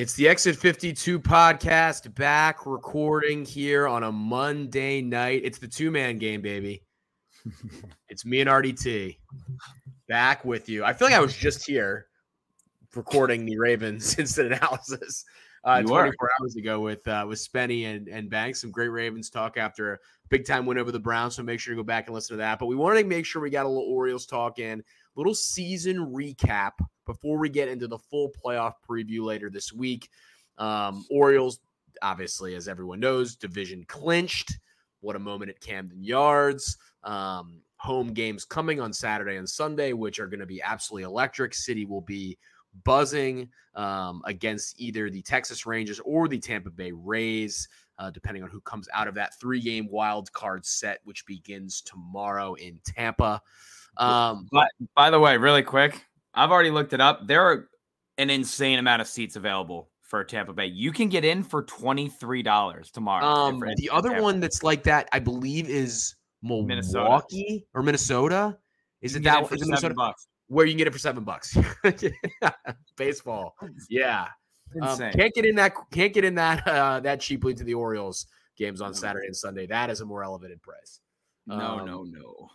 It's the Exit 52 podcast back recording here on a Monday night. It's the two man game, baby. it's me and RDT back with you. I feel like I was just here recording the Ravens instant analysis uh, 24 hours ago with uh, with Spenny and, and Banks. Some great Ravens talk after a big time win over the Browns. So make sure to go back and listen to that. But we wanted to make sure we got a little Orioles talk in, little season recap before we get into the full playoff preview later this week. Um, Orioles, obviously, as everyone knows, division clinched. What a moment at Camden Yards. Um, home games coming on Saturday and Sunday, which are going to be absolutely electric. City will be buzzing um, against either the Texas Rangers or the Tampa Bay Rays, uh, depending on who comes out of that three game wild card set, which begins tomorrow in Tampa. Um, but by the way, really quick, I've already looked it up. There are an insane amount of seats available for Tampa Bay. You can get in for twenty three dollars tomorrow. Um, the other Tampa. one that's like that, I believe, is Milwaukee Minnesota. or Minnesota. Is it that? Is it Minnesota? Bucks. Where you can get it for seven bucks. Baseball, yeah. Um, can't get in that. Can't get in that. Uh, that cheaply to the Orioles games on Saturday and Sunday. That is a more elevated price. No, um, no, no.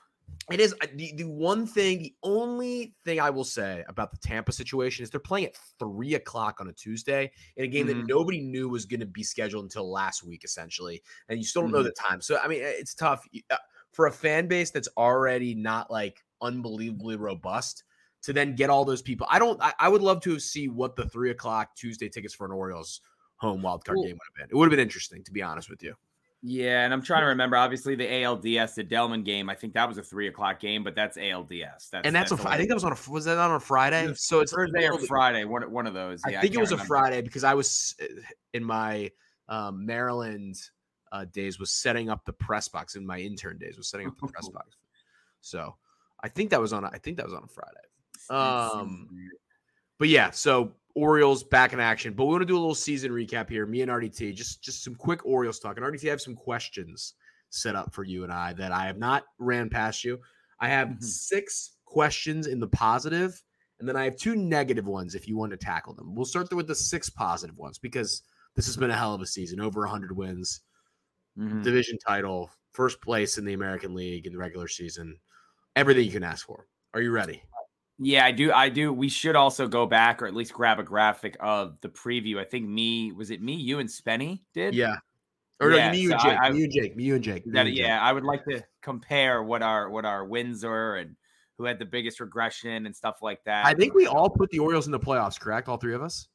It is uh, the, the one thing, the only thing I will say about the Tampa situation is they're playing at three o'clock on a Tuesday in a game mm-hmm. that nobody knew was going to be scheduled until last week, essentially. And you still don't mm-hmm. know the time. So, I mean, it's tough uh, for a fan base that's already not like unbelievably robust to then get all those people. I don't, I, I would love to see what the three o'clock Tuesday tickets for an Orioles home wildcard game would have been. It would have been interesting, to be honest with you. Yeah, and I'm trying to remember. Obviously, the ALDS, the Delmon game. I think that was a three o'clock game, but that's ALDS. That's, and that's, that's a, I think that was on a was that on a Friday? So it's Thursday or Friday. One one of those. Yeah, I think I it was remember. a Friday because I was in my um, Maryland uh, days was setting up the press box. In my intern days was setting up the press box. So I think that was on. I think that was on a Friday. Um, but yeah, so Orioles back in action. But we want to do a little season recap here. Me and RDT, just just some quick Orioles talk. And RDT, I have some questions set up for you and I that I have not ran past you. I have mm-hmm. six questions in the positive, and then I have two negative ones if you want to tackle them. We'll start with the six positive ones because this has been a hell of a season. Over 100 wins, mm-hmm. division title, first place in the American League in the regular season. Everything you can ask for. Are you ready? Yeah, I do. I do. We should also go back or at least grab a graphic of the preview. I think me was it me, you, and Spenny did. Yeah. Or yeah, no, me, you, so Jake. I, me, and Jake. Me, and Jake. That, and yeah, I would like to compare what our what our wins are and who had the biggest regression and stuff like that. I think we all put the Orioles in the playoffs. Correct, all three of us.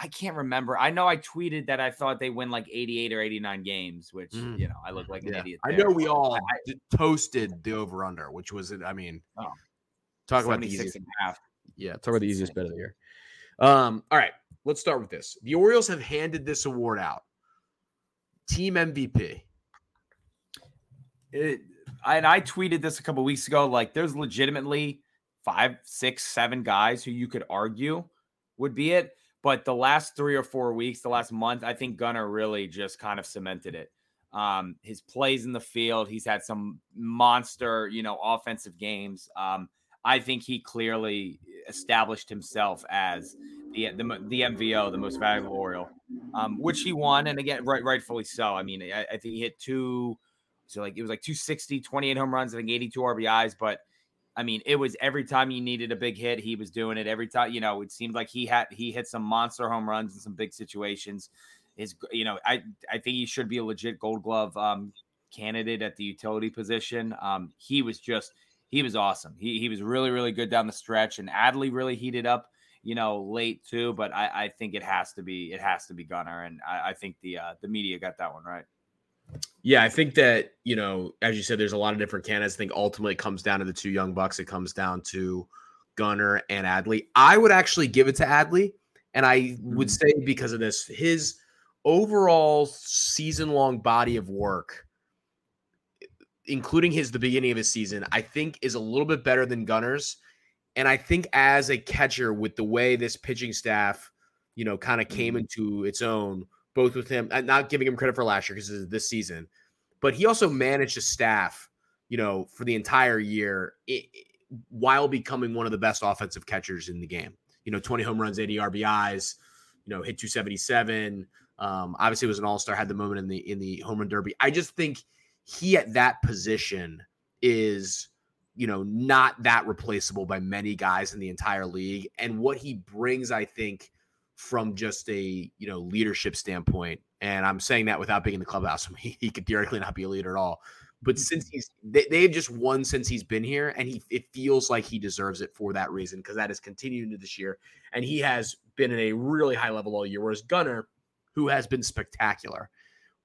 I can't remember. I know I tweeted that I thought they win like 88 or 89 games, which mm. you know I look like an yeah. idiot. There. I know we all I, toasted the over under, which was I mean, oh, Talk about the easiest. And a half. Yeah, talk about the easiest bet of the year. Um, all right, let's start with this. The Orioles have handed this award out. Team MVP. It, and I tweeted this a couple weeks ago. Like, there's legitimately five, six, seven guys who you could argue would be it. But the last three or four weeks, the last month, I think Gunnar really just kind of cemented it. Um, his plays in the field, he's had some monster, you know, offensive games. Um, I think he clearly established himself as the the, the MVO, the most valuable Oriole, um, which he won, and again, right, rightfully so. I mean, I, I, think he hit two, so like it was like 260, 28 home runs, I think 82 RBIs, but I mean, it was every time you needed a big hit, he was doing it. Every time, you know, it seemed like he had he hit some monster home runs in some big situations. His, you know, I I think he should be a legit Gold Glove um, candidate at the utility position. Um, he was just he was awesome. He he was really really good down the stretch, and Adley really heated up, you know, late too. But I, I think it has to be it has to be Gunnar, and I, I think the uh, the media got that one right. Yeah, I think that you know, as you said, there's a lot of different candidates. I think ultimately it comes down to the two young bucks. It comes down to Gunnar and Adley. I would actually give it to Adley, and I would mm-hmm. say because of this, his overall season long body of work including his the beginning of his season, I think is a little bit better than Gunnar's. And I think as a catcher, with the way this pitching staff, you know, kind of came mm-hmm. into its own, both with him, not giving him credit for last year because this, this season, but he also managed a staff, you know, for the entire year it, while becoming one of the best offensive catchers in the game. You know, 20 home runs, 80 RBIs, you know, hit 277. Um, obviously was an all-star, had the moment in the in the home run derby. I just think he at that position is you know not that replaceable by many guys in the entire league and what he brings i think from just a you know leadership standpoint and i'm saying that without being in the clubhouse he, he could theoretically not be a leader at all but mm-hmm. since he's they, they've just won since he's been here and he it feels like he deserves it for that reason because that has continued into this year and he has been at a really high level all year whereas gunnar who has been spectacular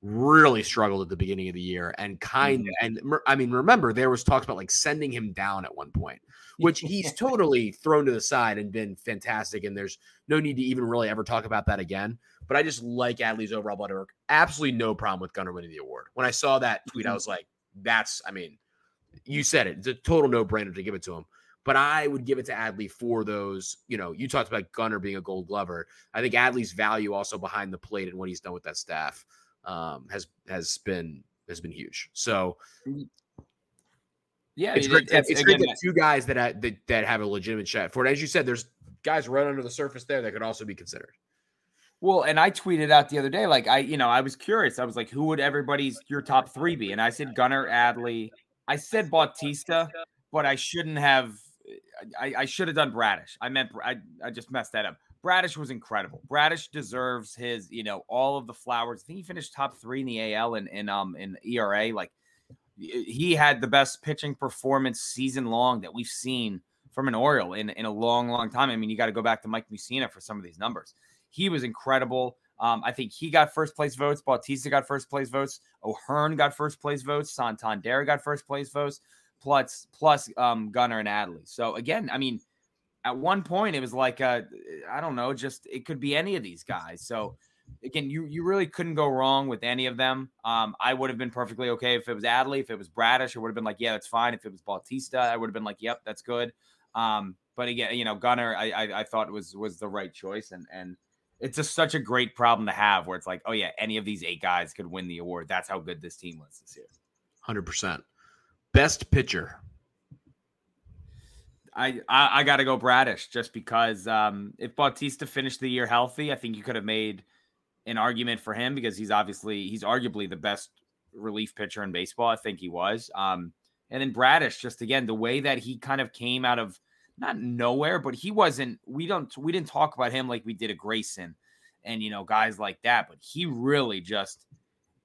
really struggled at the beginning of the year and kind mm-hmm. and I mean remember there was talks about like sending him down at one point which he's totally thrown to the side and been fantastic and there's no need to even really ever talk about that again but I just like Adley's overall body work absolutely no problem with Gunnar winning the award when I saw that tweet I mm-hmm. was like that's I mean you said it it's a total no-brainer to give it to him but I would give it to Adley for those. You know, you talked about Gunnar being a Gold Glover. I think Adley's value also behind the plate and what he's done with that staff um, has has been has been huge. So mm. yeah, it's great. It's, it's great that two guys that, that that have a legitimate shot for it. As you said, there's guys right under the surface there that could also be considered. Well, and I tweeted out the other day, like I, you know, I was curious. I was like, who would everybody's your top three be? And I said Gunnar Adley. I said Bautista, but I shouldn't have. I, I should have done Bradish. I meant I, I just messed that up. Bradish was incredible. Bradish deserves his, you know, all of the flowers. I think he finished top three in the AL and in, um in ERA. Like he had the best pitching performance season long that we've seen from an Oriole in, in a long, long time. I mean, you got to go back to Mike Mussina for some of these numbers. He was incredible. Um, I think he got first place votes. Bautista got first place votes. O'Hearn got first place votes. Santander got first place votes. Plus, plus um, Gunnar and Adley. So again, I mean, at one point it was like I don't know, just it could be any of these guys. So again, you you really couldn't go wrong with any of them. Um, I would have been perfectly okay if it was Adley, if it was Bradish, I would have been like, yeah, that's fine. If it was Bautista, I would have been like, yep, that's good. Um, but again, you know, Gunnar, I, I I thought was was the right choice, and and it's just such a great problem to have where it's like, oh yeah, any of these eight guys could win the award. That's how good this team was this year. Hundred percent. Best pitcher. I I, got to go Bradish just because um, if Bautista finished the year healthy, I think you could have made an argument for him because he's obviously he's arguably the best relief pitcher in baseball. I think he was. Um, and then Bradish, just again the way that he kind of came out of not nowhere, but he wasn't. We don't we didn't talk about him like we did a Grayson and you know guys like that, but he really just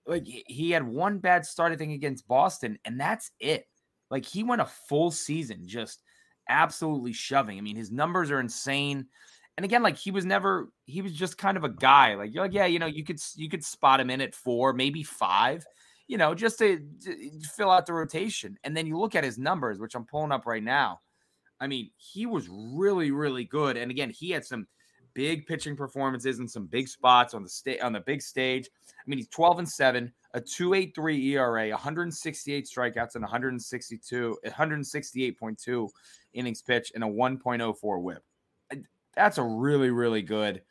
like he had one bad start I think against Boston, and that's it. Like he went a full season just absolutely shoving. I mean, his numbers are insane. And again, like he was never, he was just kind of a guy. Like you're like, yeah, you know, you could you could spot him in at four, maybe five, you know, just to, to fill out the rotation. And then you look at his numbers, which I'm pulling up right now. I mean, he was really, really good. And again, he had some big pitching performances and some big spots on the state on the big stage. I mean, he's 12 and 7, a 2.83 ERA, 168 strikeouts and 162 168.2 innings pitched and a 1.04 whip. That's a really really good,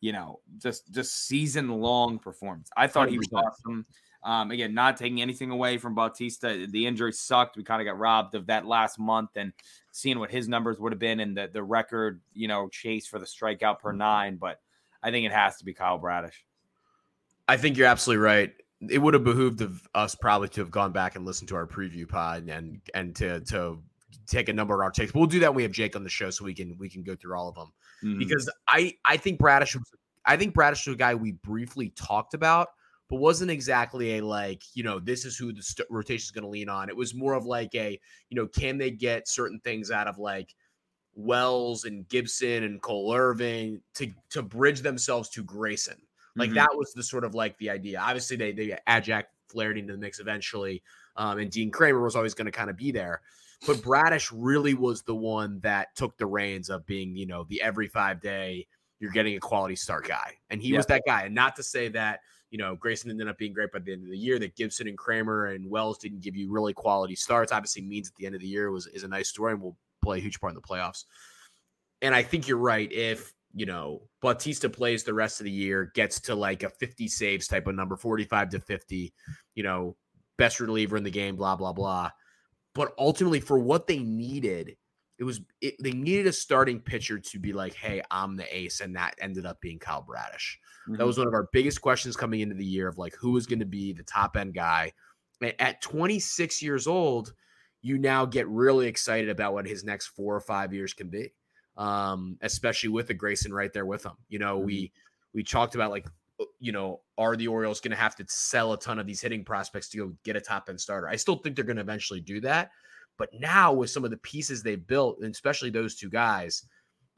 you know, just just season long performance. I thought 100%. he was awesome. Um, again, not taking anything away from Bautista. The injury sucked. We kind of got robbed of that last month and seeing what his numbers would have been and the, the record, you know, chase for the strikeout per nine. But I think it has to be Kyle Bradish. I think you're absolutely right. It would have behooved of us probably to have gone back and listened to our preview pod and and to to take a number of our takes. We'll do that when we have Jake on the show so we can we can go through all of them. Mm-hmm. Because I I think Bradish I think Bradish was a guy we briefly talked about but wasn't exactly a like, you know, this is who the st- rotation is going to lean on. It was more of like a, you know, can they get certain things out of like Wells and Gibson and Cole Irvin to to bridge themselves to Grayson. Like mm-hmm. that was the sort of like the idea. Obviously, they they add Jack Flaherty into the mix eventually, um, and Dean Kremer was always going to kind of be there. But Bradish really was the one that took the reins of being, you know, the every five day you're getting a quality start guy, and he was that guy. And not to say that you know, Grayson ended up being great by the end of the year. That Gibson and Kremer and Wells didn't give you really quality starts. Obviously, Means at the end of the year was is a nice story and will play a huge part in the playoffs. And I think you're right. If you know Bautista plays the rest of the year, gets to like a 50 saves type of number, 45 to 50, you know, best reliever in the game, blah blah blah. But ultimately, for what they needed, it was it, they needed a starting pitcher to be like, hey, I'm the ace, and that ended up being Kyle Bradish. Mm-hmm. That was one of our biggest questions coming into the year of like who was going to be the top end guy. At 26 years old, you now get really excited about what his next four or five years can be. Um, especially with the Grayson right there with him. You know, mm-hmm. we we talked about like you know, are the Orioles going to have to sell a ton of these hitting prospects to go get a top end starter? I still think they're going to eventually do that. But now with some of the pieces they've built, and especially those two guys,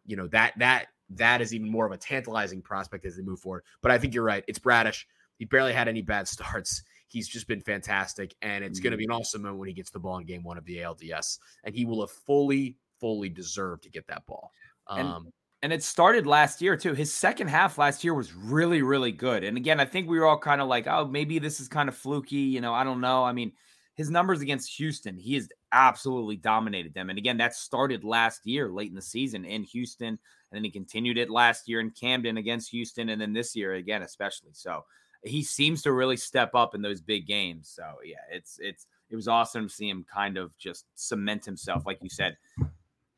you know, that that that is even more of a tantalizing prospect as they move forward. But I think you're right. It's Bradish. He barely had any bad starts. He's just been fantastic. And it's mm-hmm. going to be an awesome moment when he gets the ball in game one of the ALDS. And he will have fully, fully deserved to get that ball. Um, and, it started last year too. His second half last year was really, really good. And again, I think we were all kind of like, oh, maybe this is kind of fluky. You know, I don't know. I mean, his numbers against Houston, he has absolutely dominated them. And again, that started last year, late in the season in Houston, and then he continued it last year in Camden against Houston, and then this year again, especially. So he seems to really step up in those big games. So yeah, it's it's it was awesome to see him kind of just cement himself, like you said,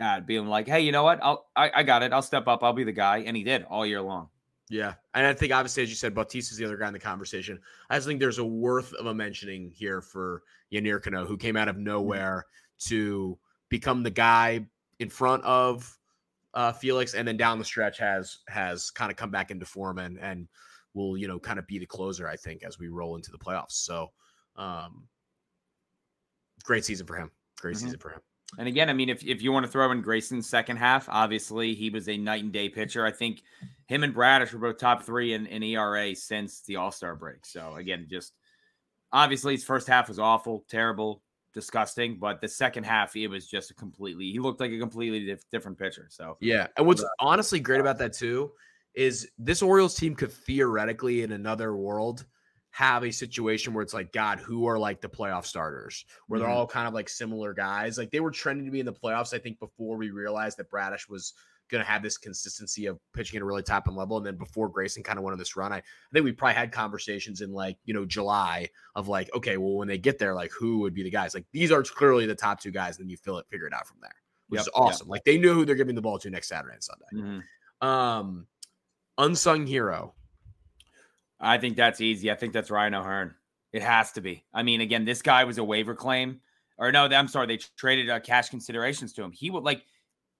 uh, being like, hey, you know what? I'll I, I got it. I'll step up. I'll be the guy, and he did all year long. Yeah. And I think obviously, as you said, Bautista's the other guy in the conversation. I just think there's a worth of a mentioning here for Yennier Cano, who came out of mm-hmm. nowhere to become the guy in front of uh, Felix, and then down the stretch has has kind of come back into form and and will you know kind of be the closer, I think, as we roll into the playoffs. So um great season for him. Great mm-hmm. season for him. And again, I mean, if, if you want to throw in Grayson's second half, obviously he was a night and day pitcher. I think him and Bradish were both top three in, in ERA since the All Star break. So again, just obviously his first half was awful, terrible, disgusting, but the second half it was just a completely. He looked like a completely diff- different pitcher. So yeah, and what's honestly great uh, about that too is this Orioles team could theoretically in another world have a situation where it's like, God, who are like the playoff starters, where mm-hmm. they're all kind of like similar guys. Like they were trending to be in the playoffs, I think, before we realized that Bradish was going to have this consistency of pitching at a really top end level. And then before Grayson kind of went on this run, I, I think we probably had conversations in like, you know, July of like, okay, well, when they get there, like who would be the guys? Like these are clearly the top two guys. And then you fill it, figure it out from there, which yep, is awesome. Yep. Like they knew who they're giving the ball to next Saturday and Sunday. Mm-hmm. Um, unsung hero. I think that's easy. I think that's Ryan O'Hearn. It has to be. I mean, again, this guy was a waiver claim, or no, I'm sorry, they traded uh, cash considerations to him. He would like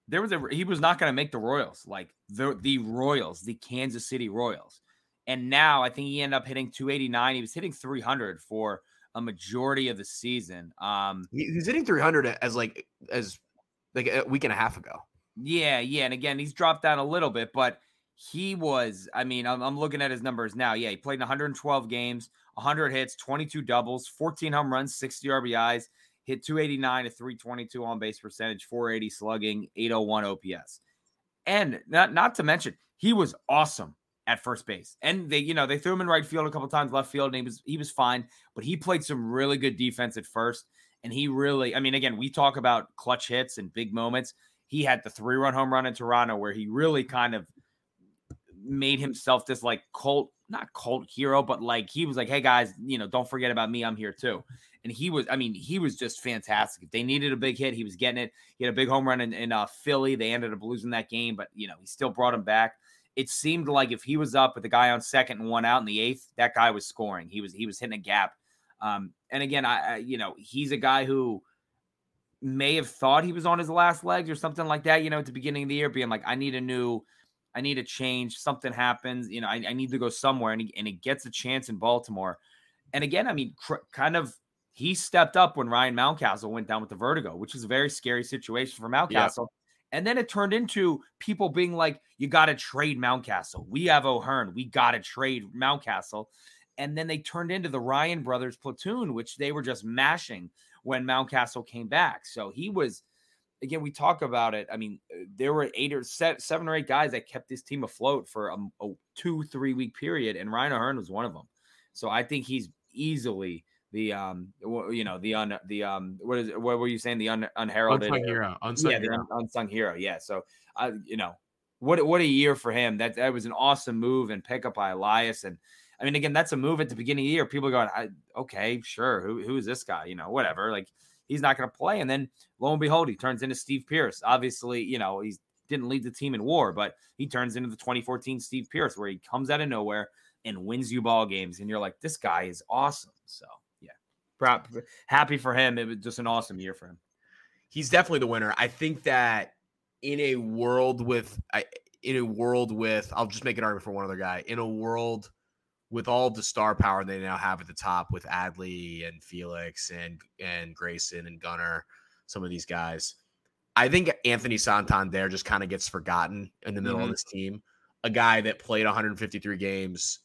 there was a he was not going to make the Royals, like the the Royals, the Kansas City Royals, and now I think he ended up hitting 289. He was hitting 300 for a majority of the season. Um, he's hitting 300 as like as like a week and a half ago. Yeah, yeah, and again, he's dropped down a little bit, but he was, I mean, I'm, I'm, looking at his numbers now. Yeah, he played in 112 games, 100 hits, 22 doubles, 14 home runs, 60 RBIs, hit 289 to 322 on base percentage, 480 slugging, 801 OPS. And not, not to mention, he was awesome at first base. And they, you know, they threw him in right field a couple times, left field, and he was he was fine, but he played some really good defense at first. And he really, I mean, again, we talk about clutch hits and big moments. He had the three-run home run in Toronto where he really kind of made himself this like cult, not cult hero, but like he was like, hey guys, you know, don't forget about me. I'm here too. And he was, I mean, he was just fantastic. If they needed a big hit, he was getting it. He had a big home run in, in uh, Philly. They ended up losing that game, but you know, he still brought him back. It seemed like if he was up with the guy on second and one out in the eighth, that guy was scoring. He was he was hitting a gap. Um, and again, I, I you know, he's a guy who may have thought he was on his last legs or something like that, you know, at the beginning of the year, being like, I need a new I need a change. Something happens. You know, I, I need to go somewhere. And he, and he gets a chance in Baltimore. And again, I mean, cr- kind of he stepped up when Ryan Mountcastle went down with the vertigo, which is a very scary situation for Mountcastle. Yeah. And then it turned into people being like, you got to trade Mountcastle. We have O'Hearn. We got to trade Mountcastle. And then they turned into the Ryan brothers platoon, which they were just mashing when Mountcastle came back. So he was again, we talk about it. I mean, uh, there were eight or seven or eight guys that kept this team afloat for a, a two, three week period, and Ryan O'Hearn was one of them. So I think he's easily the um you know the un the um what is it, what were you saying the un, unheralded unsung hero unsung yeah hero. un, unsung hero yeah so uh you know what what a year for him that that was an awesome move and pickup by Elias and I mean again that's a move at the beginning of the year people are going I, okay sure who who is this guy you know whatever like he's not going to play. And then lo and behold, he turns into Steve Pearce. Obviously, you know, he didn't lead the team in war, but he turns into the 2014 Steve Pearce, where he comes out of nowhere and wins you ball games. And you're like, this guy is awesome. So, yeah, proud, happy for him. It was just an awesome year for him. He's definitely the winner. I think that in a world with, I, in a world with, I'll just make an argument for one other guy. In a world with all the star power they now have at the top with Adley and Felix and and Grayson and Gunnar, some of these guys. I think Anthony Santander just kind of gets forgotten in the middle mm-hmm. of this team. A guy that played 153 games,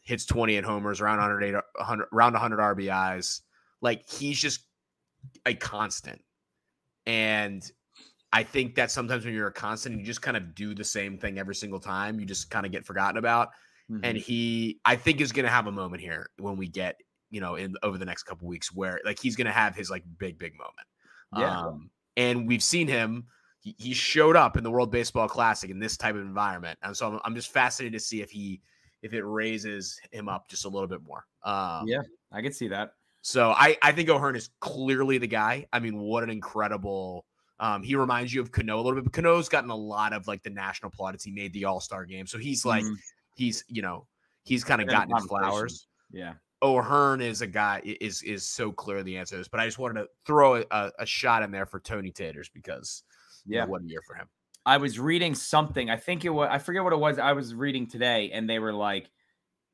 hits 20 in homers, around 108, 100, around 100 RBIs. Like he's just a constant. And I think that sometimes when you're a constant, you just kind of do the same thing every single time. You just kind of get forgotten about. Mm-hmm. And he, I think, is going to have a moment here when we get, you know, in over the next couple weeks where like he's going to have his like big, big moment. Yeah. Um, and we've seen him. He, he, showed up in the World Baseball Classic in this type of environment, and so I'm, I'm just fascinated to see if he if it raises him up just a little bit more. Um, yeah, I can see that. So I I think O'Hearn is clearly the guy. I mean, what an incredible. Um, he reminds you of Cano a little bit. But Cano's gotten a lot of like the national plaudits. He made the All Star game, so he's like mm-hmm he's you know he's kind of gotten his flowers. Yeah. O'Hearn is a guy is is so clear the answer is, but I just wanted to throw a, a shot in there for Tony Taters because yeah, you know, what a year for him. I was reading something. I think it was I forget what it was. I was reading today, and they were like,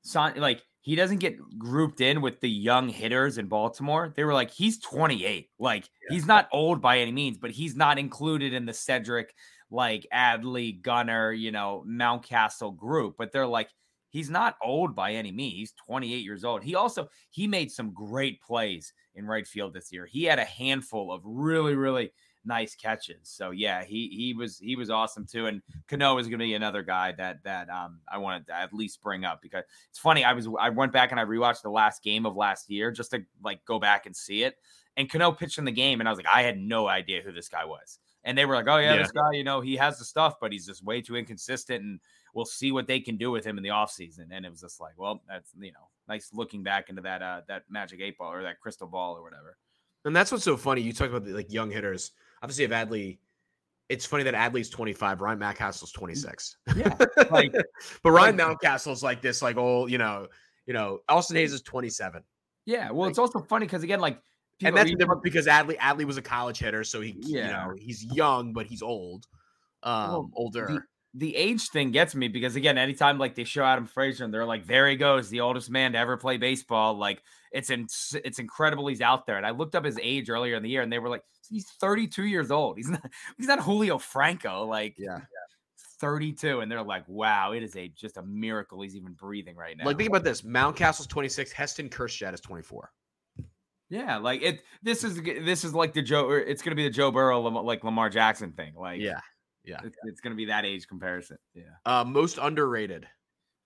son, like he doesn't get grouped in with the young hitters in Baltimore. They were like, he's 28. Like yeah. he's not old by any means, but he's not included in the Cedric like Adley, Gunnar, you know, Mountcastle group, but they're like, he's not old by any means. He's 28 years old. He also he made some great plays in right field this year. He had a handful of really, really nice catches. So yeah, he he was he was awesome too. And Cano is going to be another guy that that um I wanted to at least bring up because it's funny. I was I went back and I rewatched the last game of last year just to like go back and see it. And Cano pitched in the game, and I was like, I had no idea who this guy was and they were like, "Oh yeah, yeah, this guy, you know, he has the stuff, but he's just way too inconsistent, and we'll see what they can do with him in the offseason. And it was just like, well, that's you know, nice looking back into that uh that magic eight ball or that crystal ball or whatever. And that's what's so funny. You talk about the, like young hitters. Obviously, if Adley, it's funny that Adley's 25, Ryan Mountcastle's 26. Yeah, like, but Ryan Mountcastle's like this, like old, you know, you know, Austin Hays is 27. Yeah, well, like, it's also funny because again, like and that's different because Adley Adley was a college hitter, so he yeah. you know he's young but he's old, um, well, older. The, the, age thing gets me because again, anytime like they show Adam Frazier and they're like, there he goes, the oldest man to ever play baseball. Like it's in, it's incredible he's out there. And I looked up his age earlier in the year, and they were like, he's 32 years old. He's not he's not Julio Franco. Like yeah. 32 and they're like wow it is a just a miracle he's even breathing right now like think about this mountcastle's 26 heston kjerstad is 24 yeah, like it. This is this is like the Joe. It's gonna be the Joe Burrow like Lamar Jackson thing. Like yeah, yeah. It's, it's gonna be that age comparison. Yeah. Uh, most underrated.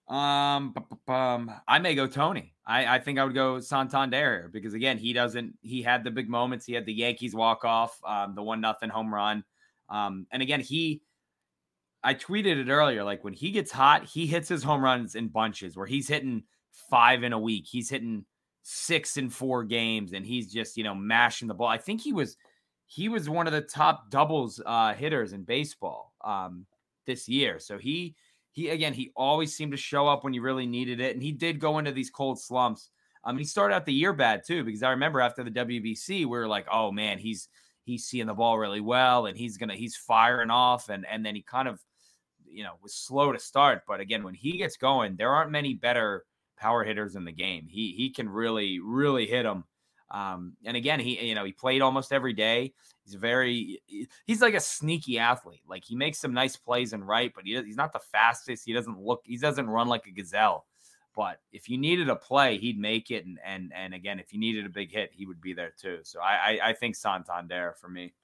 Um, um, I may go Tony. I I think I would go Santander because again, he doesn't. He had the big moments. He had the Yankees walk off, um, the one nothing home run. Um, and again, he. I tweeted it earlier. Like when he gets hot, he hits his home runs in bunches. Where he's hitting five in a week. He's hitting six and four games, and he's just you know mashing the ball. I think he was he was one of the top doubles uh, hitters in baseball um, this year. So he he again he always seemed to show up when you really needed it, and he did go into these cold slumps. Um, he started out the year bad too because I remember after the WBC we were like, oh man, he's he's seeing the ball really well, and he's gonna he's firing off, and and then he kind of you know was slow to start, but again when he gets going, there aren't many better power hitters in the game. He he can really really hit them. Um, and again, he you know he played almost every day. He's very he's like a sneaky athlete. Like he makes some nice plays and right, but he, he's not the fastest. He doesn't look he doesn't run like a gazelle. But if you needed a play, he'd make it. And and and again, if you needed a big hit, he would be there too. So I I, I think Santander for me.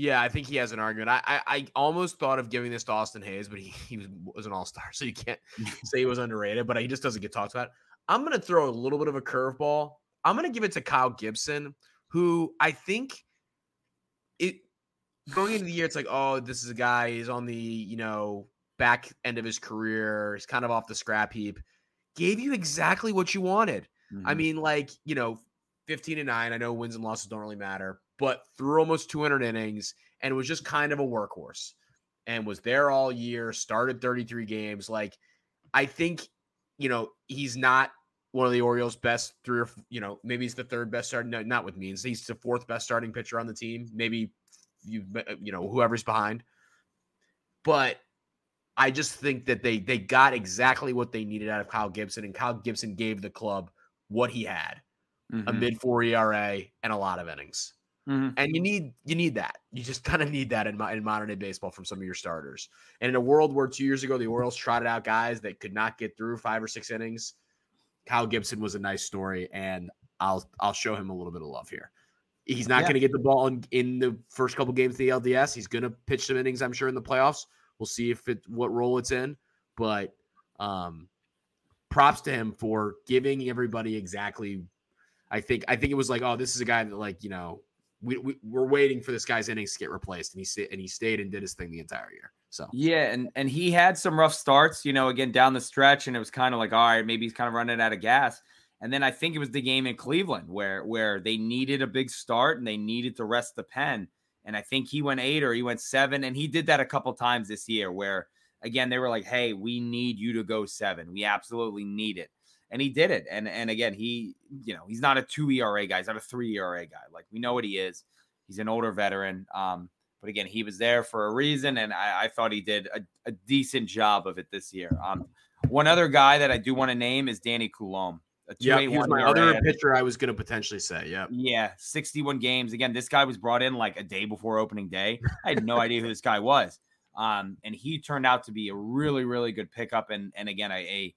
Yeah, I think he has an argument. I, I, I almost thought of giving this to Austin Hays, but he, he was, was an all star, so you can't say he was underrated. But he just doesn't get talked about. I'm going to throw a little bit of a curveball. I'm going to give it to Kyle Gibson, who I think it going into the year, it's like, oh, this is a guy. He's on the you know back end of his career. He's kind of off the scrap heap. Gave you exactly what you wanted. Mm-hmm. I mean, like you know, 15 and 9. I know wins and losses don't really matter, but threw almost 200 innings and was just kind of a workhorse and was there all year, started 33 games. Like, I think, you know, he's not one of the Orioles' best three or, you know, maybe he's the third best starting, no, not with Means. He's the fourth best starting pitcher on the team. Maybe you, you know, whoever's behind. But I just think that they they got exactly what they needed out of Kyle Gibson, and Kyle Gibson gave the club what he had: mm-hmm. a mid four ERA and a lot of innings. Mm-hmm. And you need you need that. You just kind of need that in, in modern day baseball from some of your starters. And in a world where two years ago the Orioles trotted out guys that could not get through five or six innings, Kyle Gibson was a nice story, and I'll I'll show him a little bit of love here. He's not yeah. going to get the ball in, in, the first couple games of the LDS. He's going to pitch some innings, I'm sure, in the playoffs. We'll see if it what role it's in, but um, props to him for giving everybody exactly. I think I think it was like, oh, this is a guy that like you know we, we we're waiting for this guy's innings to get replaced, and he stayed and he stayed and did his thing the entire year. So yeah, and and he had some rough starts, you know, again down the stretch, and it was kind of like, all right, maybe he's kind of running out of gas. And then I think it was the game in Cleveland where where they needed a big start and they needed to rest the pen. And I think he went eight or he went seven. And he did that a couple times this year where, again, they were like, hey, we need you to go seven. We absolutely need it. And he did it. And and again, he, you know, he's not a two ERA guy. He's not a three ERA guy. Like we know what he is. He's an older veteran. Um, but again, he was there for a reason. And I, I thought he did a, a, decent job of it this year. Um, one other guy that I do want to name is Danny Coulombe. Yeah, he was my other pitcher I was going to potentially say. Yeah. Yeah. 61 games. Again, this guy was brought in like a day before opening day. I had no idea who this guy was. Um, and he turned out to be a really, really good pickup. And, and again, a, a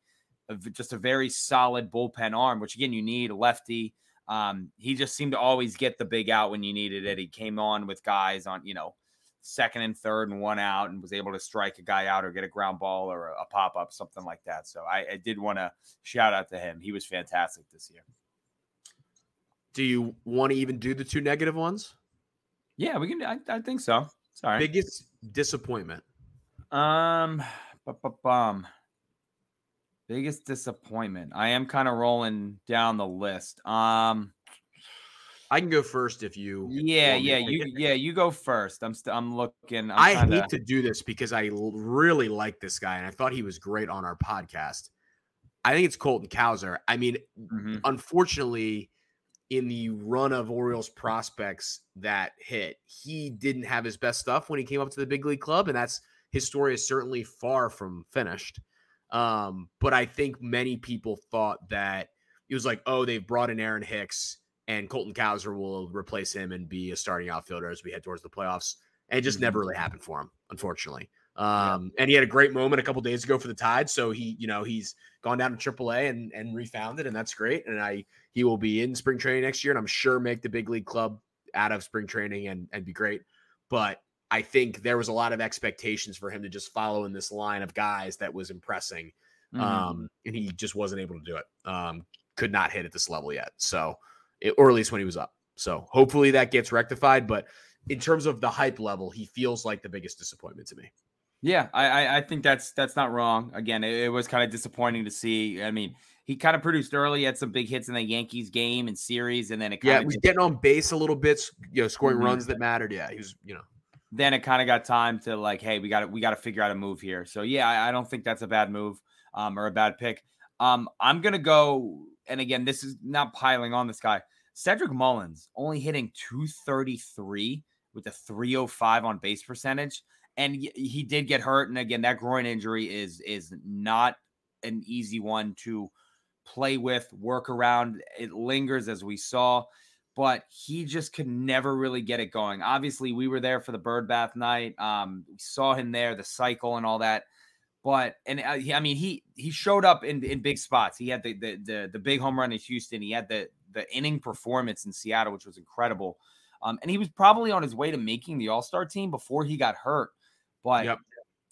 just a very solid bullpen arm, which again, you need a lefty. Um, he just seemed to always get the big out when you needed it. He came on with guys on, you know, second and third and one out and was able to strike a guy out or get a ground ball or a, a pop up, something like that. So I, I did want to shout out to him. He was fantastic this year. Do you want to even do the two negative ones? Yeah, we can. I, I think so. Sorry. Biggest disappointment. Um, bum. Biggest disappointment. I am kind of rolling down the list. Um, I can go first if you. Yeah, yeah, you yeah you go first. I'm st- I'm looking. I'm i hate to... do this because I really like this guy and I thought he was great on our podcast. I think it's Colton Cowser. I mean, mm-hmm. unfortunately, in the run of Orioles prospects that hit, he didn't have his best stuff when he came up to the big league club, and that's his story is certainly far from finished. Um, but I think many people thought that it was like, oh, they've brought in Aaron Hicks and Colton Cowser will replace him and be a starting outfielder as we head towards the playoffs. And it just mm-hmm. never really happened for him, unfortunately. Um, yeah. and he had a great moment a couple days ago for the Tide. So he, you know, he's gone down to AAA and and refound it, and that's great. And I he will be in spring training next year, and I'm sure make the big league club out of spring training and and be great. But I think there was a lot of expectations for him to just follow in this line of guys that was impressing. Mm-hmm. Um, and he just wasn't able to do it. Um, could not hit at this level yet. So or at least when he was up. So hopefully that gets rectified. But in terms of the hype level, he feels like the biggest disappointment to me. Yeah, I I think that's that's not wrong. Again, it, it was kind of disappointing to see. I mean, he kind of produced early, had some big hits in the Yankees game and series, and then it yeah, he was getting on base a little bit, you know, scoring mm-hmm. runs that mattered. Yeah, he was, you know. Then it kind of got time to like, hey, we got to we got to figure out a move here. So yeah, I, I, don't think that's a bad move um, or a bad pick. Um, I'm gonna go, and again, this is not piling on this guy. Cedric Mullins only hitting 233 with a 305 on base percentage. And he did get hurt. And again, that groin injury is is not an easy one to play with, work around. It lingers as we saw, but he just could never really get it going. Obviously, we were there for the bird bath night. Um, we saw him there, the cycle and all that. But and uh, I mean, he he showed up in in big spots. He had the the the, the big home run in Houston. He had the the inning performance in Seattle, which was incredible. Um, and he was probably on his way to making the All Star team before he got hurt. But yep.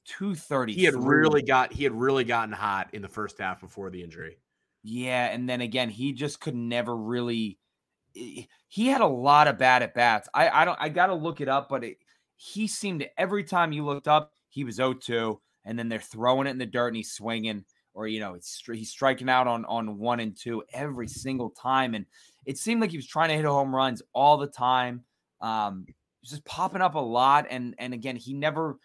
230. He had really got he had really gotten hot in the first half before the injury. Yeah, and then again, he just could never really. He had a lot of bad at bats. I I don't I got to look it up, but it, he seemed to every time you looked up, he was 0-2, and then they're throwing it in the dirt and he's swinging or you know, it's he's striking out on on one and two every single time, and it seemed like he was trying to hit home runs all the time. Um, just popping up a lot, and and again, he never,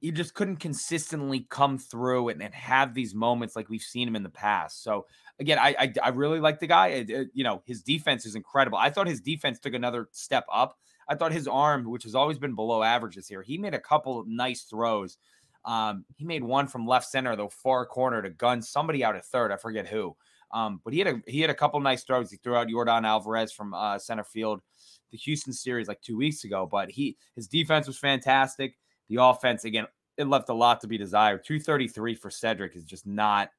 he just couldn't consistently come through and, and have these moments like we've seen him in the past. So again, I I, I really like the guy. It, it, you know, his defense is incredible. I thought his defense took another step up. I thought his arm, which has always been below average this year, he made a couple of nice throws um, he made one from left center, the far corner to gun somebody out at third. I forget who. Um, but he had a he had a couple nice throws. He threw out Yordan Alvarez from uh, center field, the Houston series like two weeks ago. But he his defense was fantastic. The offense again, it left a lot to be desired. Two thirty three for Cedric is just not.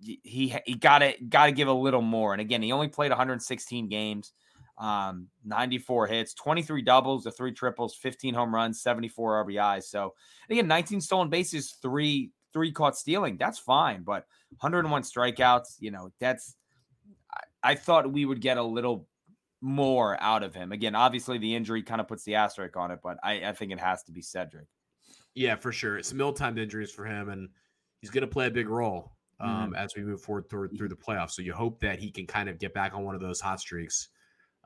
He he got to got to give a little more. And again, he only played 116 games um, 94 hits, 23 doubles, the three triples, 15 home runs, 74 RBIs. So again, 19 stolen bases, three three caught stealing. That's fine, but 101 strikeouts. You know, that's. I, I thought we would get a little more out of him. Again, obviously the injury kind of puts the asterisk on it, but I, I think it has to be Cedric. Yeah, for sure. It's middle time injuries for him, and he's going to play a big role um, mm-hmm. as we move forward through, through the playoffs. So you hope that he can kind of get back on one of those hot streaks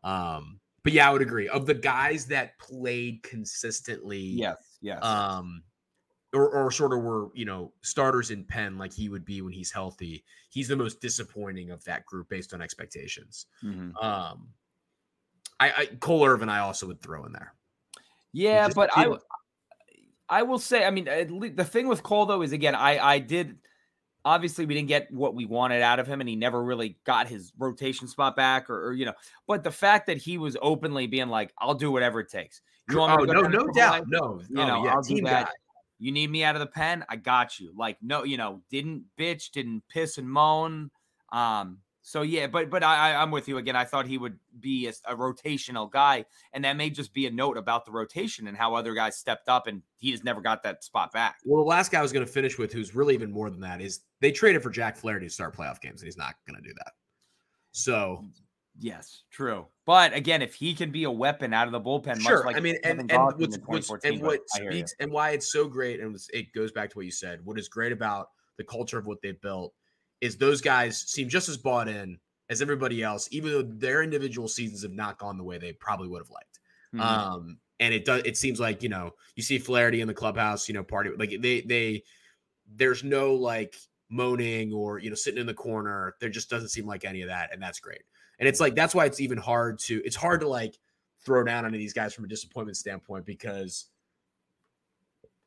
um, but yeah, I would agree. Of the guys that played consistently, yes, yes. Um, or, or sort of were you know starters in pen like he would be when he's healthy. He's the most disappointing of that group based on expectations. Mm-hmm. Um, I, I Cole Irvin I also would throw in there. Yeah, but I I will say I mean the thing with Cole though is again I I did Obviously, we didn't get what we wanted out of him, and he never really got his rotation spot back, or, or you know. But the fact that he was openly being like, "I'll do whatever it takes," you want oh, no, no doubt, no, you oh, know, yeah, I'll do that. Guy. You need me out of the pen, I got you. Like, no, you know, didn't bitch, didn't piss and moan. Um, so yeah, but but I, I'm with you again. I thought he would be a, a, rotational guy, and that may just be a note about the rotation and how other guys stepped up, and he just never got that spot back. Well, the last guy I was going to finish with, who's really even more than that, is they traded for Jack Flaherty to start playoff games, and he's not going to do that. So, yes, true. But again, if he can be a weapon out of the bullpen, sure. Like I mean, and, and, what's, what's, and what speaks and why it's so great, and it goes back to what you said. What is great about the culture of what they've built is those guys seem just as bought in as everybody else, even though their individual seasons have not gone the way they probably would have liked. Mm-hmm. Um, and it does. It seems like you know you see Flaherty in the clubhouse, you know, party like they they there's no like moaning or you know sitting in the corner. There just doesn't seem like any of that, and that's great. And it's like that's why it's even hard to it's hard to like throw down on these guys from a disappointment standpoint because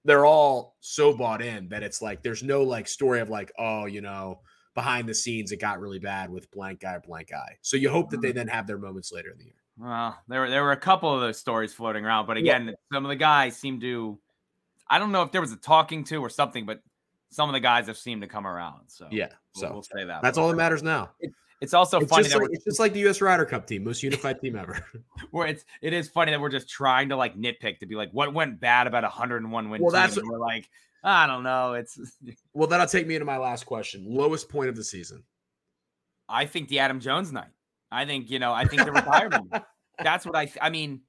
they're all so bought in that it's like there's no like story of like oh you know behind the scenes it got really bad with blank guy blank guy. So you hope that they mm-hmm. then have their moments later in the year. Well, there were there were a couple of those stories floating around, but again, yeah. some of the guys seem to I don't know if there was a talking to or something, but some of the guys have seemed to come around. So yeah, so we'll, say that. That's all that matters now. It, it's also it's funny just that like, it's just like the U.S. Ryder Cup team, most unified team ever. Where it's it is funny that we're just trying to like nitpick to be like, what went bad about a 101 win? Well, that's what, we're like, I don't know. It's well, that'll take me into my last question. Lowest point of the season. I think the Adam Jones night. I think you know. I think the retirement. That's what I. I mean,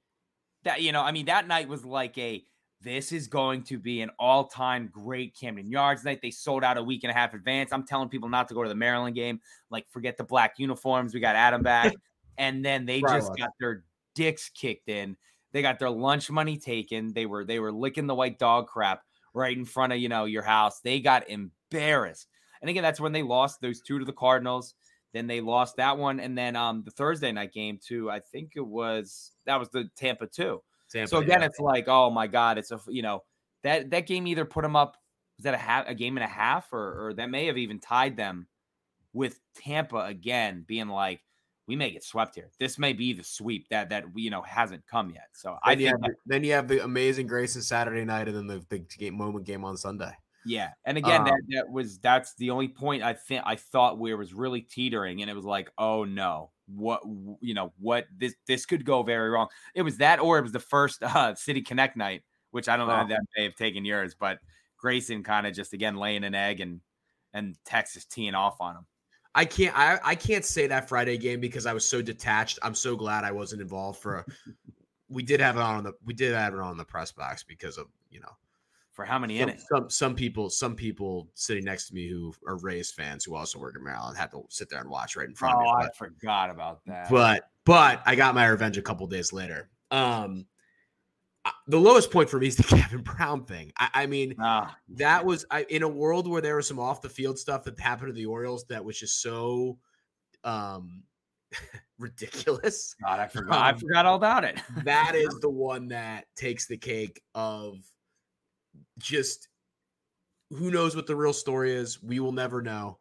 that you know. I mean, that night was like a. This is going to be an all-time great Camden Yards night. They sold out a week and a half advance. I'm telling people not to go to the Maryland game. Like, forget the black uniforms. We got Adam back, and then they just got their dicks kicked in. They got their lunch money taken. They were they were licking the white dog crap right in front of you know your house. They got embarrassed. And again, that's when they lost those two to the Cardinals. Then they lost that one, and then um the Thursday night game too. I think it was that was the Tampa two. Tampa, so again, yeah. it's like, oh my god, it's a you know that that game either put them up was that a half a game and a half, or or that may have even tied them with Tampa again, being like, we may get swept here. This may be the sweep that that you know hasn't come yet. So then I think that, then you have the amazing grace Grayson Saturday night, and then the big game moment game on Sunday. Yeah, and again, um, that that was that's the only point I think I thought where it was really teetering, and it was like, oh no, what you know, what this this could go very wrong. It was that, or it was the first uh, City Connect night, which I don't know that may have taken yours, but Grayson kind of just again laying an egg and and Texas teeing off on him. I can't I, I can't say that Friday game because I was so detached. I'm so glad I wasn't involved for a, we did have it on the we did have it on the press box because of you know for how many some, innings? some some people some people sitting next to me who are Rays fans who also work in Maryland had to sit there and watch right in front Oh, of me. I forgot about that. but but I got my revenge a couple days later. Um, the lowest point for me is the Kevin Brown thing. I, I mean, Ah, that was I, in a world where there was some off the field stuff that happened to the Orioles that was just so um ridiculous. God, I forgot. I Um, forgot all about it. that is the one that takes the cake of just who knows what the real story is. We will never know,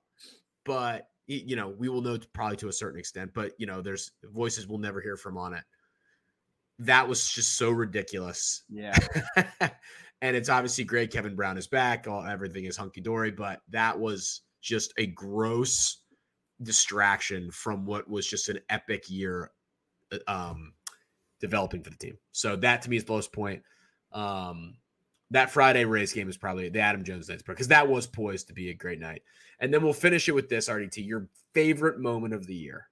but you know we will know probably to a certain extent. But you know, there's voices we'll never hear from on it. That was just so ridiculous. yeah. and it's obviously great. Kevin Brown is back. All everything is hunky dory, but that was just a gross distraction from what was just an epic year uh, um, developing for the team. So that to me is the lowest point. Um, that Friday Rays game is probably the Adam Jones night because that was poised to be a great night. And then we'll finish it with this RDT, your favorite moment of the year.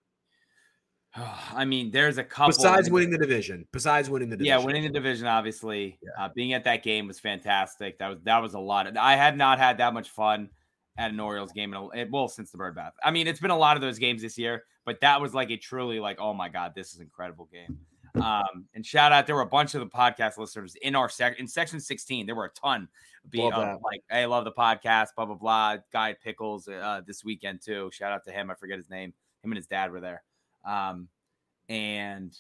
I mean, there's a couple. Besides winning the division. Besides winning the division. Yeah, winning the division, obviously. Yeah. Uh, being at that game was fantastic. That was that was a lot. I had not had that much fun at an Orioles game in a, well since the Bird Bath. I mean, it's been a lot of those games this year, but that was like a truly like, oh my god, this is an incredible game. Um, and shout out, there were a bunch of the podcast listeners in our sec in section 16. There were a ton. Be, Love uh, like, hey, love the podcast, blah blah blah. Guy Pickles uh, this weekend too. Shout out to him. I forget his name. Him and his dad were there. Um, and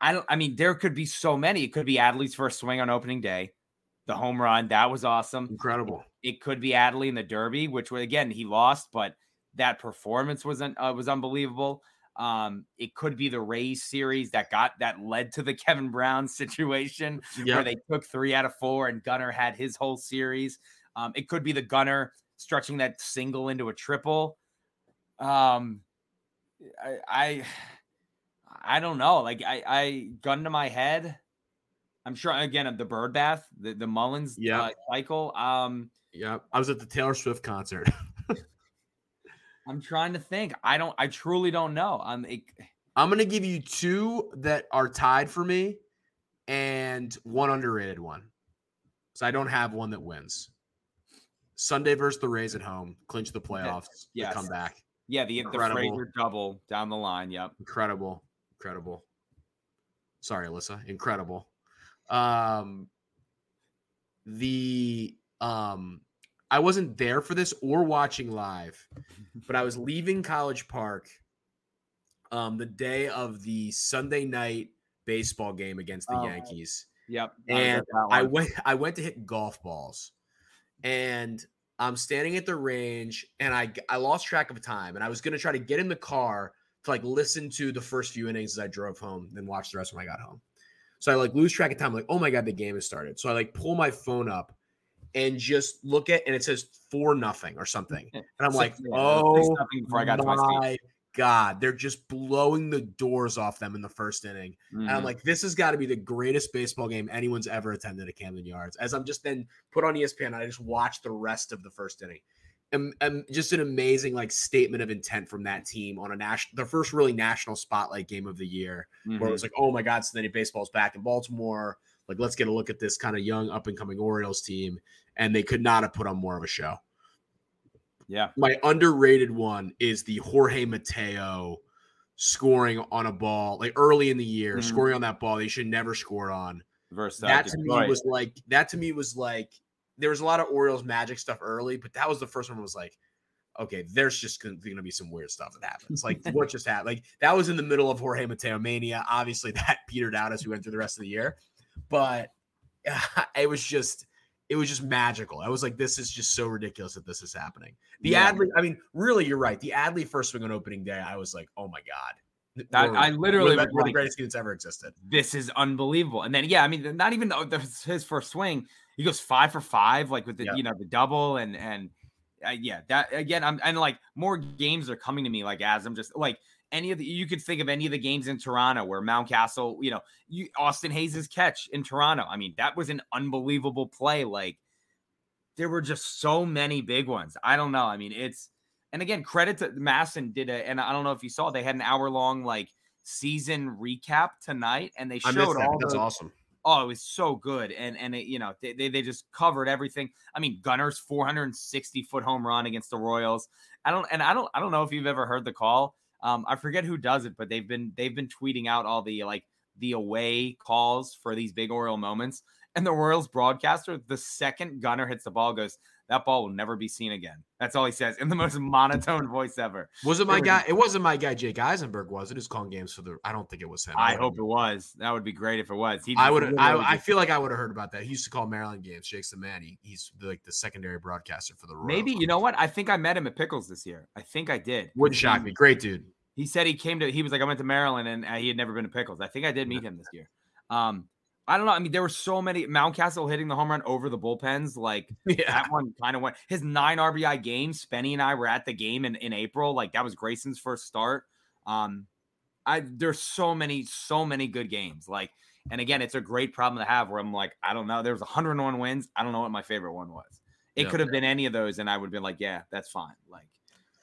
I don't. I mean, there could be so many. It could be Adley's first swing on opening day, the home run that was awesome. incredible. It could be Adley in the Derby, which was again he lost, but that performance was un, uh, was unbelievable. Um, it could be the Rays series that got that led to the Kevin Brown situation where they took three out of four and Gunnar had his whole series. Um, it could be the Gunnar stretching that single into a triple. Um, I, I, I don't know. Like I, I gun to my head. I'm sure again of the bird bath, the the Mullins Yeah. uh, cycle. Um, Yeah. I was at the Taylor Swift concert. I'm trying to think. I don't. I truly don't know. Um, it, I'm gonna give you two that are tied for me, and one underrated one. So I don't have one that wins. Sunday versus the Rays at home, clinch the playoffs, yes. the comeback. Yeah, the the Incredible. Frazier double down the line. Yep. Incredible, incredible. Sorry, Alyssa, incredible. Um, the um, I wasn't there for this or watching live, but I was leaving College Park um the day of the Sunday night baseball game against the Oh, Yankees. Yep. And that I went I went to hit golf balls. And I'm standing at the range and I I lost track of time and I was going to try to get in the car to like listen to the first few innings as I drove home then watch the rest when I got home. So I like lose track of time like oh my god the game has started. So I like pull my phone up and just look at and it says 4 nothing or something. And I'm like yeah, it was six oh nothing before I got my god they're just blowing the doors off them in the first inning. And I'm Mhm. like, this has got to be the greatest baseball game anyone's ever attended at Camden Yards. As I'm just then put on ESPN, I just watch the rest of the first inning. And, and just an amazing like statement of intent from that team on a national, the first really national spotlight game of the year, where it Mhm. was like, oh my God, Cincinnati baseball's back in Baltimore. Like, let's get a look at this kind of young up and coming Orioles team. And they could not have put on more of a show. Yeah. My underrated one is the Jorge Mateo scoring on a ball like early in the year, Mhm. scoring on that ball they should never score on. Versus uh, that to me was like that to me was like there was a lot of Orioles magic stuff early, but that was the first one was like, okay, there's just gonna, gonna be some weird stuff that happens. Like what just happened? Like that was in the middle of Jorge Mateo mania. Obviously, that petered out as we went through the rest of the year, but it was just it was just magical. I was like, this is just so ridiculous that this is happening. The Yeah. Adley, I mean, really, you're right. The Adley first swing on opening day, I was like, oh my god. I, I literally was we're the greatest team that's ever existed. this is unbelievable. And then yeah, I mean, not even though that was his first swing, he goes five for five, like with the Yeah. you know the double and and uh, yeah, that again, I'm and like more games are coming to me like as I'm just like any of the you could think of any of the games in Toronto where Mountcastle, you know, you Austin Hays' catch in Toronto. I mean, that was an unbelievable play. Like there were just so many big ones. I don't know. I mean, it's and again, credit to MASN did a, and I don't know if you saw, they had an hour long like season recap tonight, and they showed all That's those, awesome. Oh, it was so good, and and it, you know they, they they just covered everything. I mean, Gunnar's 460 foot home run against the Royals. I don't and I don't I don't know if you've ever heard the call. Um, I forget who does it, but they've been they've been tweeting out all the like the away calls for these big Oriole moments. And the Royals broadcaster, the second Gunnar hits the ball, goes, that ball will never be seen again. That's all he says in the most monotone voice ever. Was it my guy? It wasn't my guy, Jake Eisenberg, was it? Who's calling games for the? I don't think it was him. I, I hope it was. That would be great if it was. He I would. I, I, feel like I would have heard about that. He used to call Maryland games. Jake's the man. He, he's like the secondary broadcaster for the. Royals. Maybe you know what? I think I met him at Pickles this year. I think I did. Wouldn't shock me. Great dude. He said he came to. He was like, I went to Maryland and uh, he had never been to Pickles. I think I did meet him this year. Um, I don't know. I mean, there were so many Mountcastle hitting the home run over the bullpens. Like yeah. that one kind of went his nine RBI game. Spenny and I were at the game in, in April. Like that was Grayson's first start. Um, I there's so many, so many good games. Like, and again, it's a great problem to have where I'm like, I don't know. There was 101 wins. I don't know what my favorite one was. It could have been any of those, and I would have been like, yeah, that's fine. Like,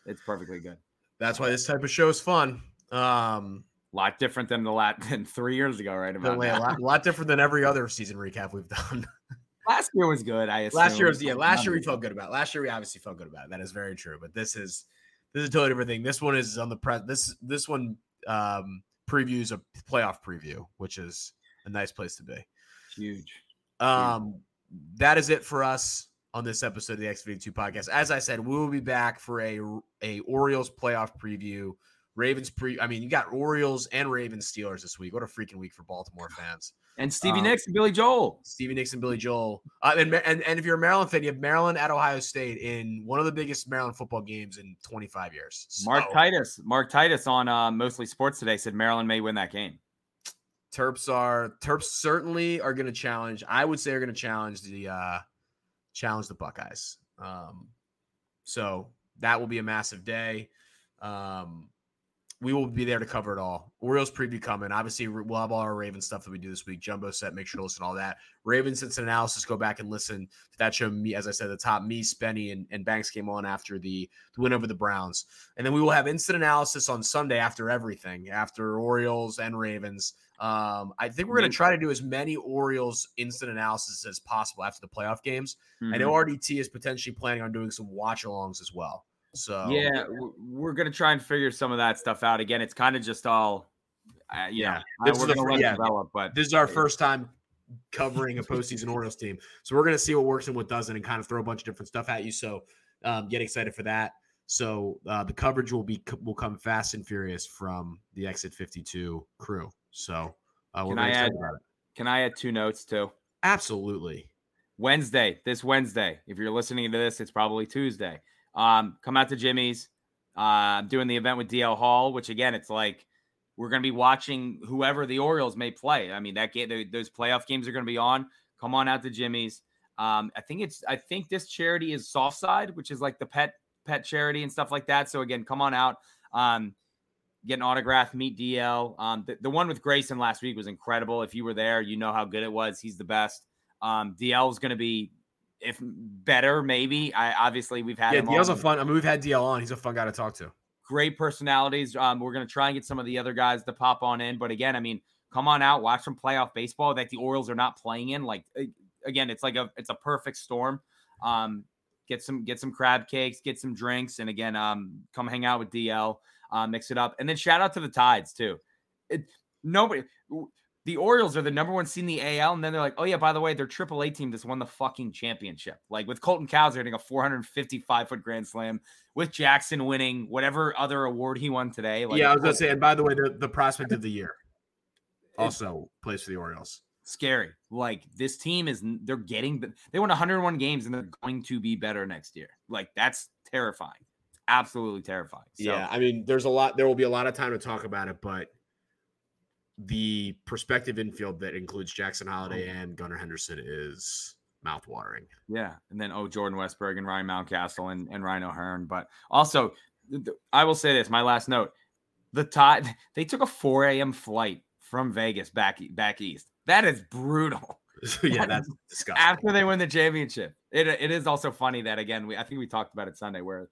it's perfectly good. That's why this type of show is fun. Um, a lot different than the lat than three years ago, right? About a lot, lot, different than every other season recap we've done. last year was good. I assume. last year was yeah. Last year we felt good about. It. Last year we obviously felt good about. It. That is very true. But this is this is a totally different thing. This one is on the press. This this one um previews a playoff preview, which is a nice place to be. Huge. Um, that is it for us on this episode of the X Two podcast. As I said, we will be back for a a Orioles playoff preview Ravens pre. I mean, you got Orioles and Ravens Steelers this week. What a freaking week for Baltimore fans. And Stevie um, Nicks and Billy Joel. Stevie Nicks and Billy Joel. Uh, and, and and if you're a Maryland fan, you have Maryland at Ohio State in one of the biggest Maryland football games in 25 years. So, Mark Titus. Mark Titus on uh, mostly sports today said Maryland may win that game. Terps are Terps certainly are going to challenge. I would say are going to challenge the uh, challenge the Buckeyes. Um, so that will be a massive day. Um, we will be there to cover it all. Orioles preview coming. Obviously, we'll have all our Ravens stuff that we do this week. Jumbo set. Make sure to listen to all that. Ravens instant analysis. Go back and listen to that show. Me, as I said, the top me, Spenny, and, and Banks came on after the, the win over the Browns, and then we will have instant analysis on Sunday after everything, after Orioles and Ravens. Um, I think we're going to try to do as many Orioles instant analysis as possible after the playoff games. Mm-hmm. I know mm-hmm. RDT is potentially planning on doing some watch alongs as well. So yeah, we're gonna try and figure some of that stuff out. Again, it's kind of just all, uh, yeah. This is the, yeah, develop, but this is our first time covering a postseason Orioles team, so we're gonna see what works and what doesn't, and kind of throw a bunch of different stuff at you. So um, get excited for that. So uh, the coverage will be will come fast and furious from the Exit 52 crew. So uh, we're can I add, Can I add two notes too? Absolutely. Wednesday, this Wednesday. If you're listening to this, it's probably Tuesday. Um, come out to Jimmy's. Uh, doing the event with DL Hall, which again, it's like we're going to be watching whoever the Orioles may play. I mean, that game, those playoff games are going to be on. Come on out to Jimmy's. Um, I think it's, I think this charity is Soft Side, which is like the pet pet charity and stuff like that. So again, come on out. Um, get an autograph, meet DL. Um, the, the, one with Grayson last week was incredible. If you were there, you know how good it was. He's the best. Um, DL is going to be if better, maybe. I obviously we've had yeah. DL's a fun. I mean, we've had DL on. He's a fun guy to talk to. Great personalities. Um, we're gonna try and get some of the other guys to pop on in. But again, I mean, come on out, watch some playoff baseball that the Orioles are not playing in. Like again, it's like a it's a perfect storm. Um, get some get some crab cakes, get some drinks, and again, um, come hang out with DL, uh, mix it up, and then shout out to the Tides too. It, nobody the Orioles are the number one seed in the AL, and then they're like, oh yeah, by the way, their AAA team just won the fucking championship. Like with Colton Cowser hitting a 455 foot grand slam, with Jackson winning whatever other award he won today. Like, yeah, I was gonna say, and by the way, the, the prospect of the year also plays for the Orioles. Scary. Like this team is, they're getting, they won 101 games, and they're going to be better next year. Like that's terrifying. Absolutely terrifying. So, yeah, I mean, there's a lot. There will be a lot of time to talk about it, but the prospective infield that includes Jackson Holliday oh. and Gunnar Henderson is mouthwatering. Yeah. And then, oh, Jordan Westburg and Ryan Mountcastle and, and Ryan O'Hearn. But also, I will say this my last note the tide, they took a 4 a.m. flight from Vegas back, back east. That is brutal. yeah, that's disgusting. After they win the championship, it, it is also funny that again, we I think we talked about it Sunday where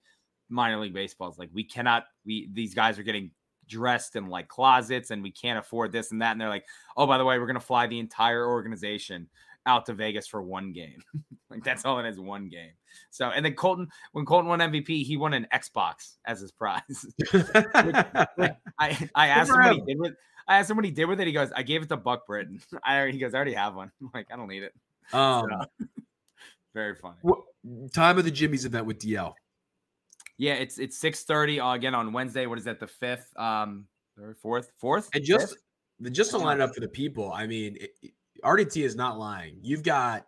minor league baseball is like we cannot we these guys are getting dressed in like closets and we can't afford this and that. And they're like, oh, by the way, we're gonna fly the entire organization out to Vegas for one game. like that's all it is, one game. So and then Colton, when Colton won MVP, he won an Xbox as his prize. I, I asked him what he did with I asked him what he did with it. He goes, I gave it to Buck Britton. I he goes, I already have one. I'm like, I don't need it. Um, So, very funny. what, time of the Jimmy's event with DL. Yeah, it's it's six thirty uh, again on Wednesday. What is that? The fifth, um, third, fourth, fourth, And just Fifth? the just to line it up for the people, I mean, it, it- RDT is not lying. You've got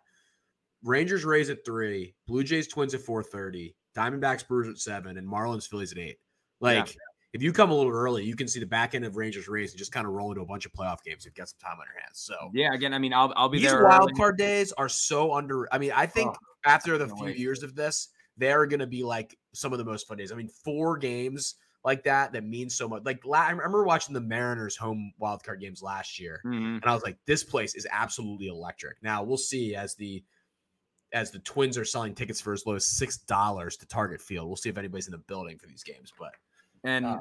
Rangers Rays at three, Blue Jays Twins at four thirty, Diamondbacks Brewers at seven, and Marlins Phillies at eight. Like, if you come a little early, you can see the back end of Rangers Rays and just kind of roll into a bunch of playoff games. You've got some time on your hands. So yeah. Again, I mean, I'll I'll be these there. wild early. card days are so under. I mean, I think Oh, after the few wait. years of this, they're going to be like some of the most fun days. I mean, four games like that that means so much. Like I remember watching the Mariners home wildcard games last year, Mhm. and I was like, this place is absolutely electric. Now we'll see as the as the Twins are selling tickets for as low as six dollars to Target Field. We'll see if anybody's in the building for these games. But And Uh,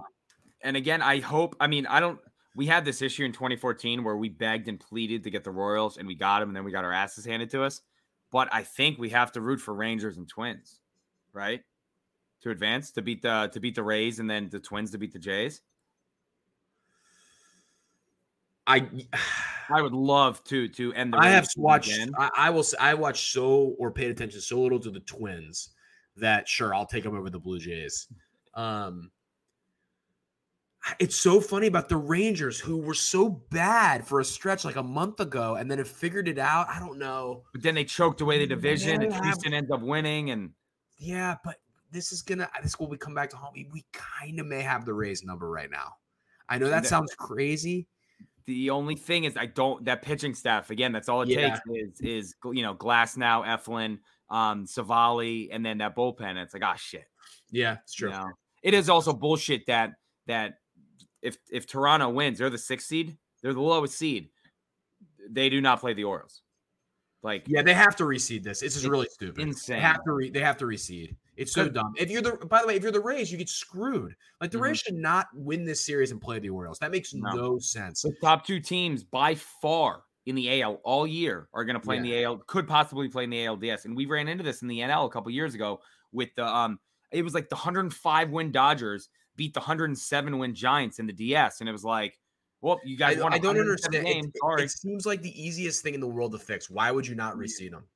and again, I hope. I mean, I don't. We had this issue in 2014 where we begged and pleaded to get the Royals, and we got them, and then we got our asses handed to us. But I think we have to root for Rangers and Twins, right? To advance to beat the to beat the Rays, and then the Twins to beat the Jays. I I would love to to end the. I have watched. again. I, I will. say I watched so or paid attention so little to the Twins that sure I'll take them over the Blue Jays. Um, it's so funny about the Rangers who were so bad for a stretch like a month ago and then have figured it out. I don't know. But then they choked away the division, and Yeah. Houston ends up winning, and Yeah, but this is gonna. This will we come back to home. We, we kind of may have the Rays number right now. I know that The- sounds crazy. the only thing is I don't that pitching staff again. That's all it Yeah. takes is is you know Glasnow, Eflin, um, Civale, and then that bullpen. It's like ah shit. Yeah, it's You know? It is also bullshit that that if if Toronto wins, they're the sixth seed. They're the lowest seed. They do not play the Orioles. Like Yeah, they have to reseed this. This is really stupid. insane. They have to re- they have to reseed. It's so dumb. If you're the by the way, if you're the Rays, you get screwed. Like the Mhm. Rays should not win this series and play the Orioles. That makes No. no, sense. the top two teams by far in the AL all year are going to play in the AL. Could possibly play in the ALDS, and we ran into this in the NL a couple years ago with the um. It was like the 105 win Dodgers beat the 107 win Giants in the DS, and it was like, well, you guys won. I don't 107 understand. It, it- it seems like the easiest thing in the world to fix. Why would you not reseed them?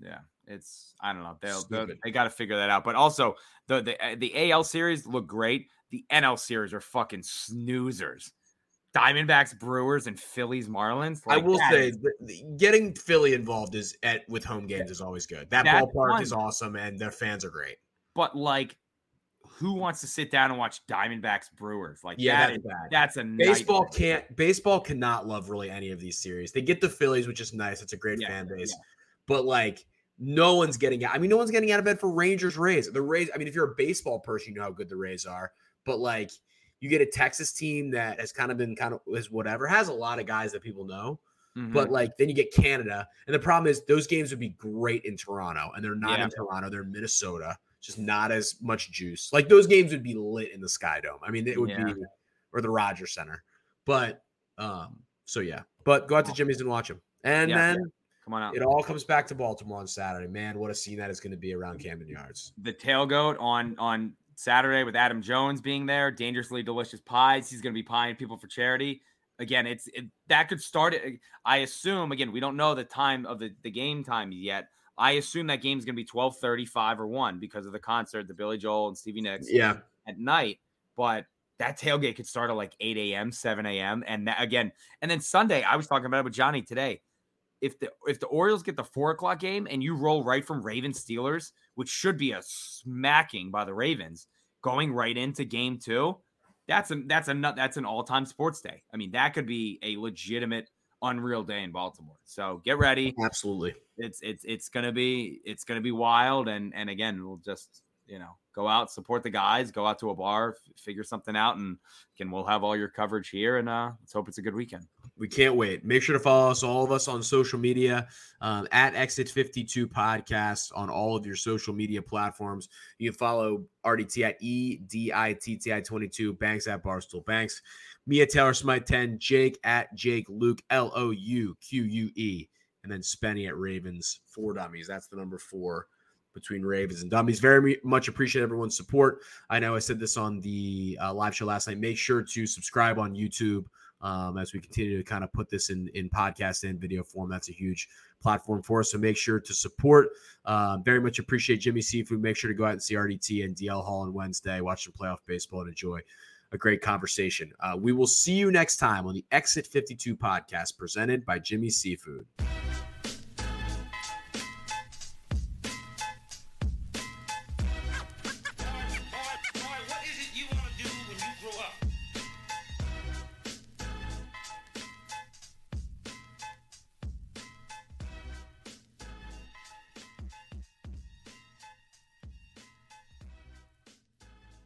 Yeah, it's I don't know. They'll, they'll they got to figure that out. But also the the uh, the AL series look great. The NL series are fucking snoozers. Diamondbacks, Brewers, and Phillies, Marlins. I will say is- getting Philly involved is at with home games is always good. That That's ballpark is awesome and their fans are great. but like, who wants to sit down and watch Diamondbacks, Brewers? Like, Yeah, that that's is- bad. that's a Baseball nightmare. can't baseball cannot love really any of these series. They get the Phillies, which is nice. It's a great Yeah, fan base. yeah. But like no one's getting out. I mean, no one's getting out of bed for Rangers Rays. The Rays, I mean, if you're a baseball person, you know how good the Rays are. But like you get a Texas team that has kind of been kind of is whatever, has a lot of guys that people know. Mhm. But like then you get Canada. And the problem is those games would be great in Toronto. And they're not Yeah. in Toronto, they're in Minnesota. Just not as much juice. Like those games would be lit in the Sky Dome. I mean, it would Yeah. be or the Rogers Center. But um, so yeah. But go out to Jimmy's and watch them. And Yeah, then come on out. it all comes back to Baltimore on Saturday. Man, what a scene that is going to be around Camden Yards. the tailgate on on Saturday with Adam Jones being there, dangerously delicious pies. He's going to be pieing people for charity. Again, it's it, that could start it. I assume again, we don't know the time of the, the game time yet. I assume that game's going to be 12 35 or 1 because of the concert, the Billy Joel and Stevie Nicks Yeah. at night. But that tailgate could start at like 8 a.m., 7 a.m. And that, again, and then Sunday, I was talking about it with Johnny today. If the if the Orioles get the four o'clock game and you roll right from Ravens Steelers, which should be a smacking by the Ravens, going right into game two, that's a that's a that's an all-time sports day. I mean, that could be a legitimate unreal day in Baltimore. So get ready. Absolutely. It's it's it's gonna be it's gonna be wild and and again we'll just you know go out support the guys go out to a bar f- figure something out and again we'll have all your coverage here and uh let's hope it's a good weekend We can't wait. Make sure to follow us, all of us on social media um, at Exit 52 Podcast on all of your social media platforms. You can follow RDT at EDITTI22, Banks at Barstool Banks, Mia Taylor Smyth 10, Jake at Jake Louque, L O U Q U E, and then Spenny at Ravens, four dummies. That's the number four between Ravens and Dummies. Very much appreciate everyone's support. I know I said this on the uh, live show last night. Make sure to subscribe on YouTube um, as we continue to kind of put this in in podcast and video form. That's a huge platform for us. So make sure to support. Uh, very much appreciate Jimmy Seafood. Make sure to go out and see RDT and DL Hall on Wednesday. Watch some playoff baseball and enjoy a great conversation. Uh, we will see you next time on the Exit 52 podcast presented by Jimmy Seafood.